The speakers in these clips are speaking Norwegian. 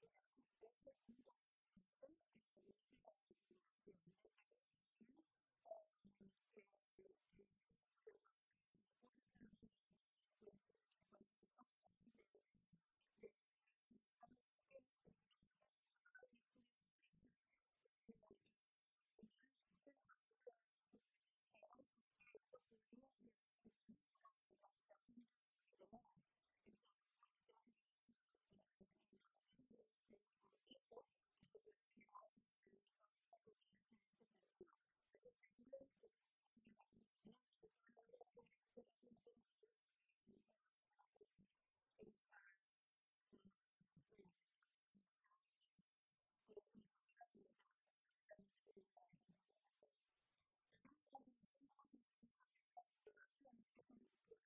First, it's the nature of the disease. Your medical condition,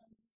and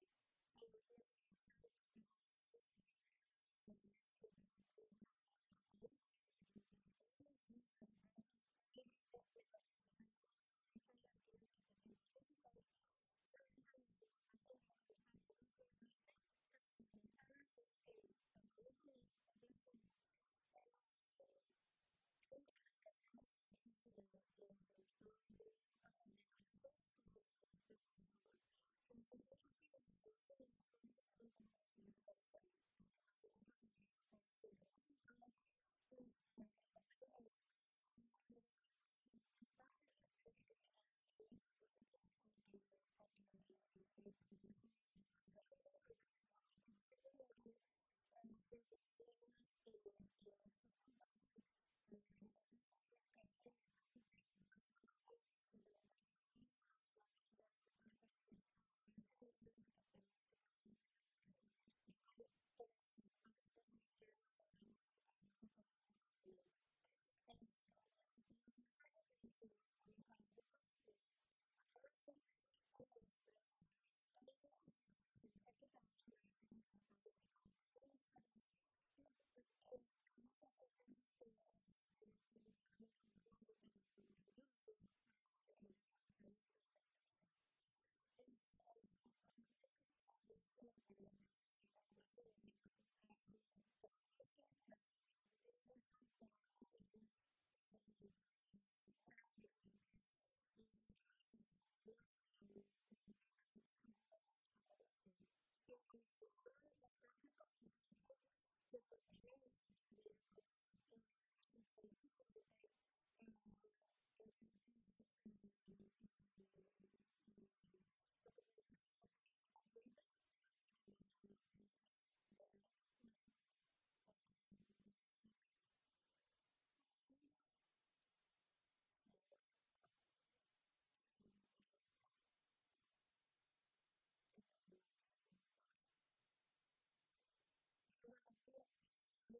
different views to see if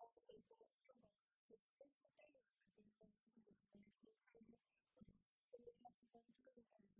Thank you.